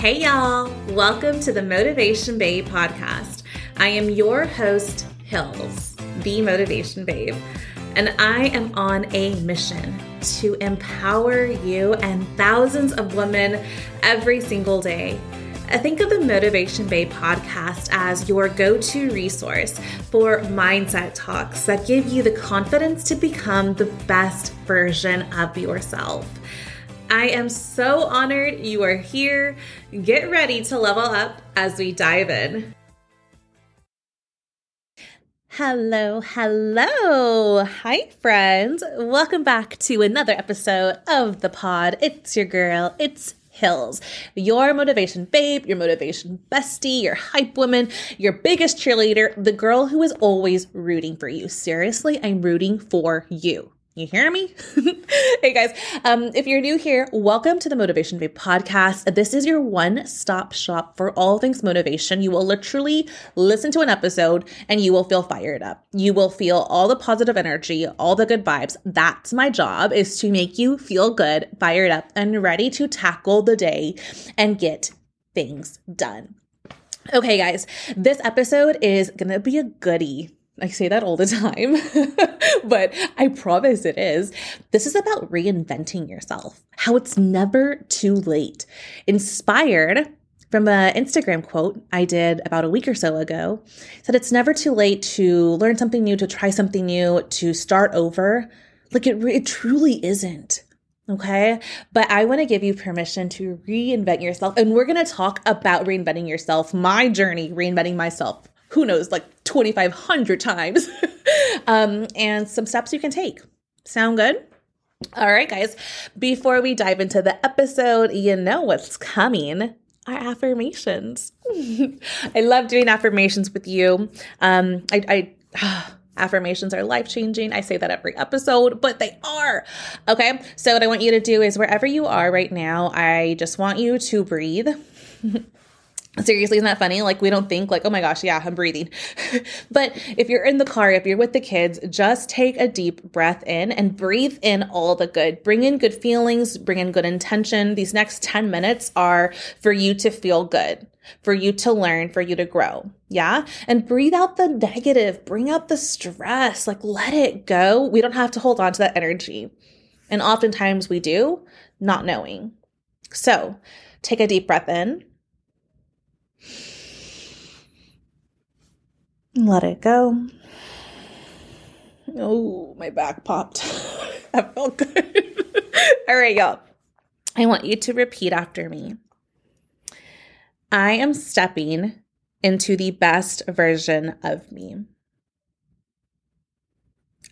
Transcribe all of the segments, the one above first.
Hey, y'all. Welcome to the Motivation Babe podcast. I am your host, Hills, the Motivation Babe, and I am on a mission to empower you and thousands of women every single day. I think of the Motivation Babe podcast as your go to resource for mindset talks that give you the confidence to become the best version of yourself. I am so honored you are here. Get ready to level up as we dive in. Hello, hello. Hi, friends. Welcome back to another episode of the pod. It's your girl, it's Hills, your motivation babe, your motivation bestie, your hype woman, your biggest cheerleader, the girl who is always rooting for you. Seriously, I'm rooting for you. You hear me? hey guys, um, if you're new here, welcome to the Motivation Babe podcast. This is your one stop shop for all things motivation. You will literally listen to an episode and you will feel fired up. You will feel all the positive energy, all the good vibes. That's my job is to make you feel good, fired up, and ready to tackle the day and get things done. Okay, guys, this episode is gonna be a goodie. I say that all the time, but I promise it is. This is about reinventing yourself, how it's never too late. Inspired from an Instagram quote I did about a week or so ago, said it's never too late to learn something new, to try something new, to start over. Like it, it truly isn't. Okay. But I want to give you permission to reinvent yourself. And we're going to talk about reinventing yourself, my journey, reinventing myself who knows, like 2,500 times, um, and some steps you can take. Sound good? All right, guys, before we dive into the episode, you know what's coming our affirmations. I love doing affirmations with you. Um, I, I affirmations are life changing. I say that every episode, but they are. Okay. So, what I want you to do is wherever you are right now, I just want you to breathe. Seriously, isn't that funny? Like, we don't think, like, oh my gosh, yeah, I'm breathing. but if you're in the car, if you're with the kids, just take a deep breath in and breathe in all the good. Bring in good feelings, bring in good intention. These next 10 minutes are for you to feel good, for you to learn, for you to grow. Yeah. And breathe out the negative, bring out the stress, like, let it go. We don't have to hold on to that energy. And oftentimes we do, not knowing. So take a deep breath in Let it go. Oh, my back popped. that felt good. All right, y'all. I want you to repeat after me. I am stepping into the best version of me.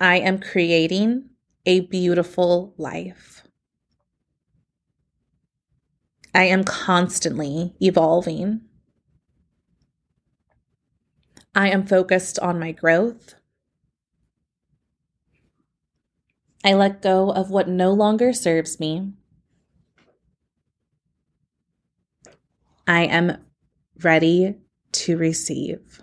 I am creating a beautiful life. I am constantly evolving. I am focused on my growth. I let go of what no longer serves me. I am ready to receive.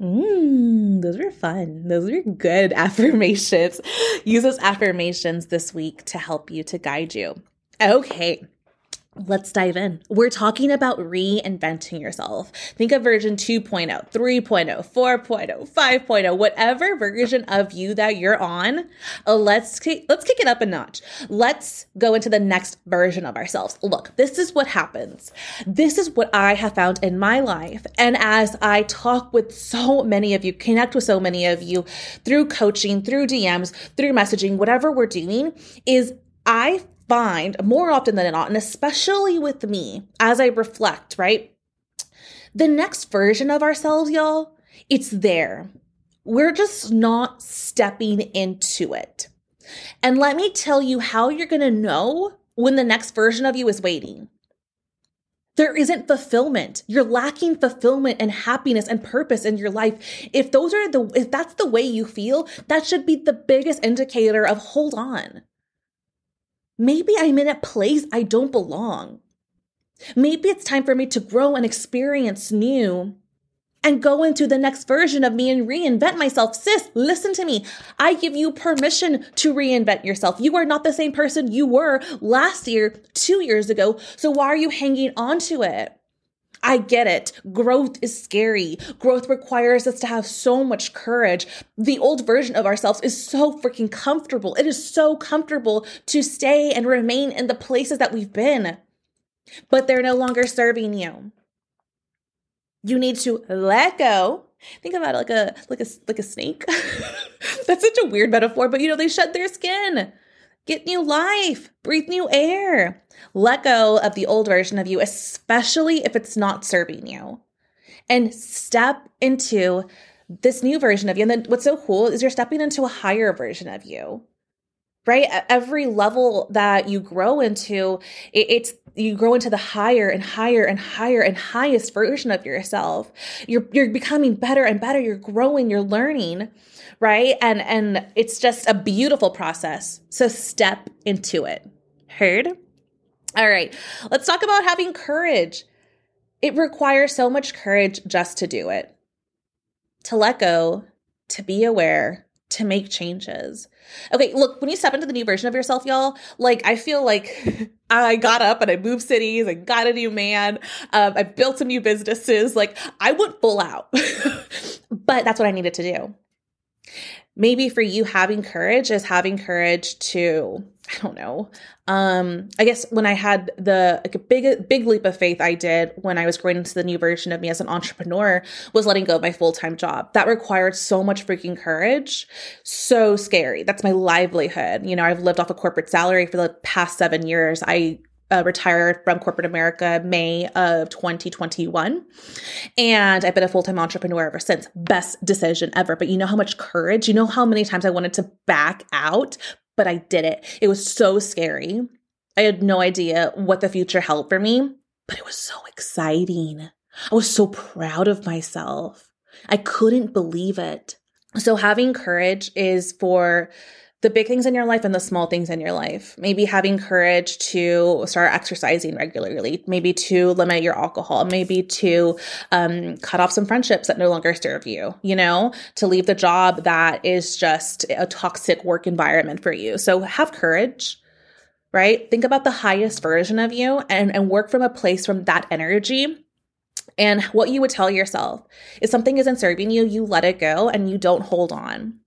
Mm, those were fun. Those were good affirmations. Use those affirmations this week to help you, to guide you. Okay. Let's dive in. We're talking about reinventing yourself. Think of version 2.0, 3.0, 4.0, 5.0, whatever version of you that you're on. Uh, let's let's kick it up a notch. Let's go into the next version of ourselves. Look, this is what happens. This is what I have found in my life. And as I talk with so many of you, connect with so many of you through coaching, through DMs, through messaging, whatever we're doing is I find more often than not, and especially with me as I reflect, right? The next version of ourselves, y'all, it's there. We're just not stepping into it. And let me tell you how you're going to know when the next version of you is waiting. There isn't fulfillment. You're lacking fulfillment and happiness and purpose in your life. If those are the if that's the way you feel, that should be the biggest indicator of hold on. Maybe I'm in a place I don't belong. Maybe it's time for me to grow and experience new and go into the next version of me and reinvent myself. Sis, listen to me. I give you permission to reinvent yourself. You are not the same person you were last year, two years ago. So why are you hanging on to it? I get it. Growth is scary. Growth requires us to have so much courage. The old version of ourselves is so freaking comfortable. It is so comfortable to stay and remain in the places that we've been, but they're no longer serving you. You need to let go. Think about it like a like a like a snake. That's such a weird metaphor, but you know they shed their skin. Get new life, breathe new air. Let go of the old version of you, especially if it's not serving you. And step into this new version of you. And then what's so cool is you're stepping into a higher version of you. Right? Every level that you grow into, it's you grow into the higher and higher and higher and highest version of yourself. You're you're becoming better and better. You're growing, you're learning right? And and it's just a beautiful process. So step into it. Heard? All right. Let's talk about having courage. It requires so much courage just to do it. To let go, to be aware, to make changes. Okay, look, when you step into the new version of yourself, y'all, like I feel like I got up and I moved cities, I got a new man, um, I built some new businesses. Like I went full out, but that's what I needed to do maybe for you having courage is having courage to i don't know um i guess when i had the like a big big leap of faith i did when i was growing into the new version of me as an entrepreneur was letting go of my full-time job that required so much freaking courage so scary that's my livelihood you know i've lived off a corporate salary for the past seven years i uh, retired from corporate America May of 2021. And I've been a full time entrepreneur ever since. Best decision ever. But you know how much courage, you know how many times I wanted to back out, but I did it. It was so scary. I had no idea what the future held for me, but it was so exciting. I was so proud of myself. I couldn't believe it. So, having courage is for the big things in your life and the small things in your life. Maybe having courage to start exercising regularly, maybe to limit your alcohol, maybe to um, cut off some friendships that no longer serve you, you know, to leave the job that is just a toxic work environment for you. So have courage. Right? Think about the highest version of you and, and work from a place from that energy and what you would tell yourself if something isn't serving you, you let it go and you don't hold on.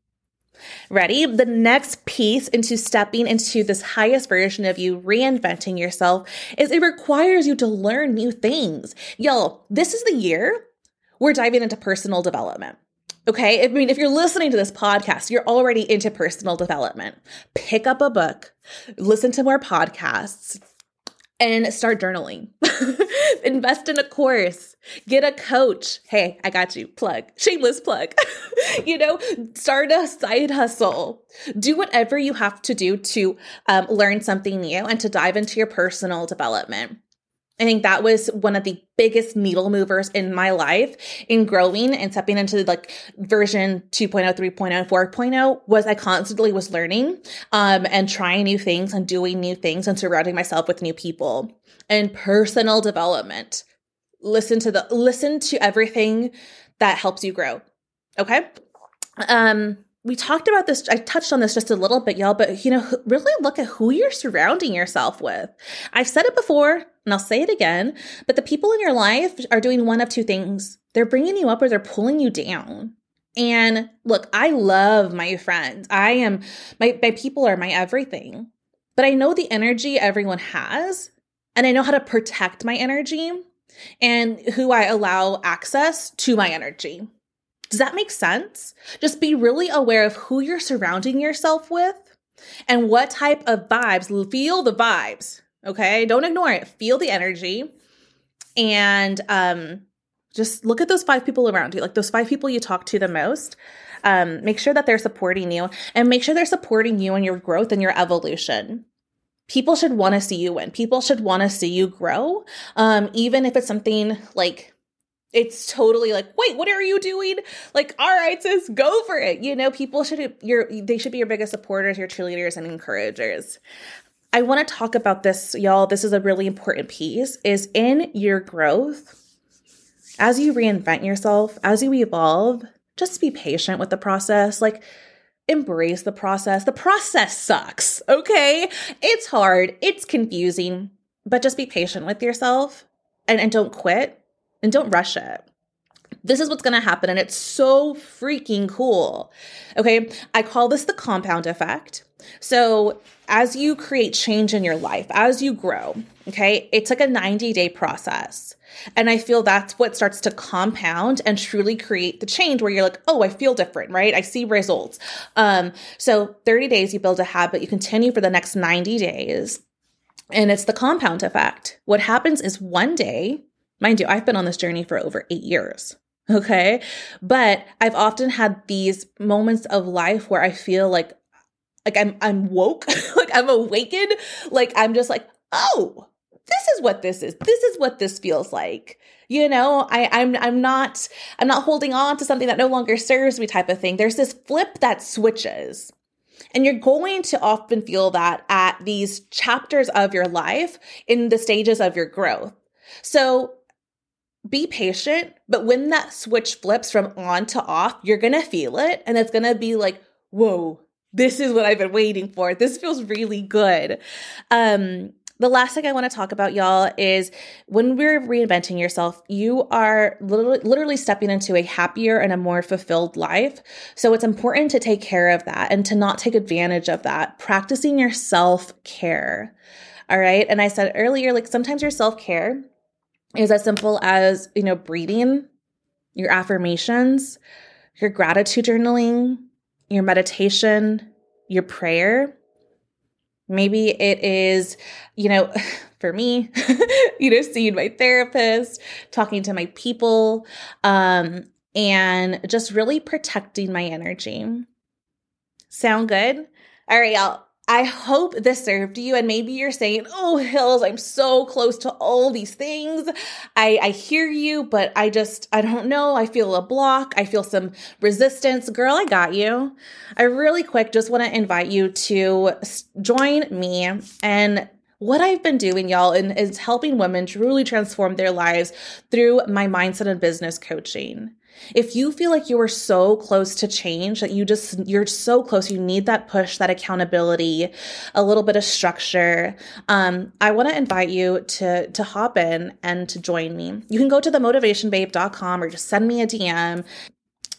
Ready? The next piece into stepping into this highest version of you, reinventing yourself, is it requires you to learn new things. Y'all, this is the year we're diving into personal development. Okay. I mean, if you're listening to this podcast, you're already into personal development. Pick up a book, listen to more podcasts, and start journaling. Invest in a course, get a coach. Hey, I got you. Plug, shameless plug. you know, start a side hustle. Do whatever you have to do to um, learn something new and to dive into your personal development. I think that was one of the biggest needle movers in my life in growing and stepping into like version 2.0, 3.0, 4.0 was I constantly was learning um, and trying new things and doing new things and surrounding myself with new people and personal development. Listen to the listen to everything that helps you grow. Okay? Um we talked about this i touched on this just a little bit y'all but you know really look at who you're surrounding yourself with. I've said it before and i'll say it again but the people in your life are doing one of two things. They're bringing you up or they're pulling you down. And look i love my friends. I am my, my people are my everything but i know the energy everyone has and i know how to protect my energy and who i allow access to my energy does that make sense? Just be really aware of who you're surrounding yourself with and what type of vibes. Feel the vibes, okay? Don't ignore it. Feel the energy and um just look at those five people around you, like those five people you talk to the most. Um, make sure that they're supporting you and make sure they're supporting you in your growth and your evolution. People should want to see you win. People should want to see you grow. Um, even if it's something like it's totally like wait what are you doing? Like all right sis go for it. You know people should your they should be your biggest supporters your cheerleaders and encouragers. I want to talk about this y'all. This is a really important piece is in your growth as you reinvent yourself, as you evolve, just be patient with the process. Like, embrace the process. The process sucks, okay? It's hard, it's confusing, but just be patient with yourself and, and don't quit and don't rush it. This is what's gonna happen, and it's so freaking cool. Okay, I call this the compound effect. So, as you create change in your life, as you grow, okay, it's like a 90 day process. And I feel that's what starts to compound and truly create the change where you're like, oh, I feel different, right? I see results. Um, so 30 days, you build a habit, you continue for the next 90 days. And it's the compound effect. What happens is one day, mind you, I've been on this journey for over eight years. Okay. But I've often had these moments of life where I feel like, like I'm, I'm woke, like I'm awakened, like I'm just like, oh, this is what this is. This is what this feels like. You know, I, I'm I'm not I'm not holding on to something that no longer serves me type of thing. There's this flip that switches. And you're going to often feel that at these chapters of your life in the stages of your growth. So be patient, but when that switch flips from on to off, you're going to feel it and it's going to be like, "Whoa, this is what I've been waiting for. This feels really good." Um the last thing I want to talk about, y'all, is when we're reinventing yourself, you are literally, stepping into a happier and a more fulfilled life. So it's important to take care of that and to not take advantage of that. Practicing your self care. All right. And I said earlier, like sometimes your self care is as simple as, you know, breathing, your affirmations, your gratitude journaling, your meditation, your prayer Maybe it is, you know, for me, you know, seeing my therapist, talking to my people, um, and just really protecting my energy. Sound good? All right, y'all. I hope this served you. And maybe you're saying, Oh, Hills, I'm so close to all these things. I, I hear you, but I just, I don't know. I feel a block. I feel some resistance. Girl, I got you. I really quick just want to invite you to join me and what I've been doing, y'all, and is helping women truly transform their lives through my mindset and business coaching. If you feel like you are so close to change that you just, you're so close, you need that push, that accountability, a little bit of structure, um, I want to invite you to, to hop in and to join me. You can go to themotivationbabe.com or just send me a DM.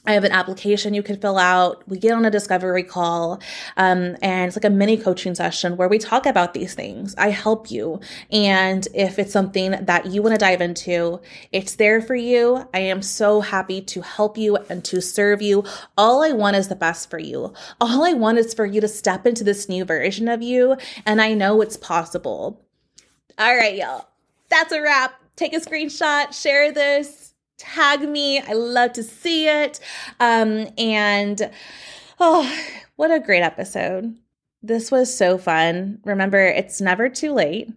I have an application you can fill out. We get on a discovery call, um, and it's like a mini coaching session where we talk about these things. I help you. And if it's something that you want to dive into, it's there for you. I am so happy to help you and to serve you. All I want is the best for you. All I want is for you to step into this new version of you. And I know it's possible. All right, y'all. That's a wrap. Take a screenshot, share this tag me. I love to see it. Um, and oh, what a great episode. This was so fun. Remember, it's never too late.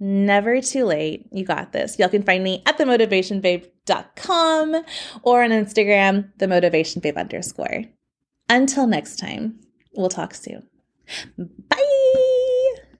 Never too late. You got this. Y'all can find me at themotivationbabe.com or on Instagram, themotivationbabe underscore. Until next time, we'll talk soon. Bye.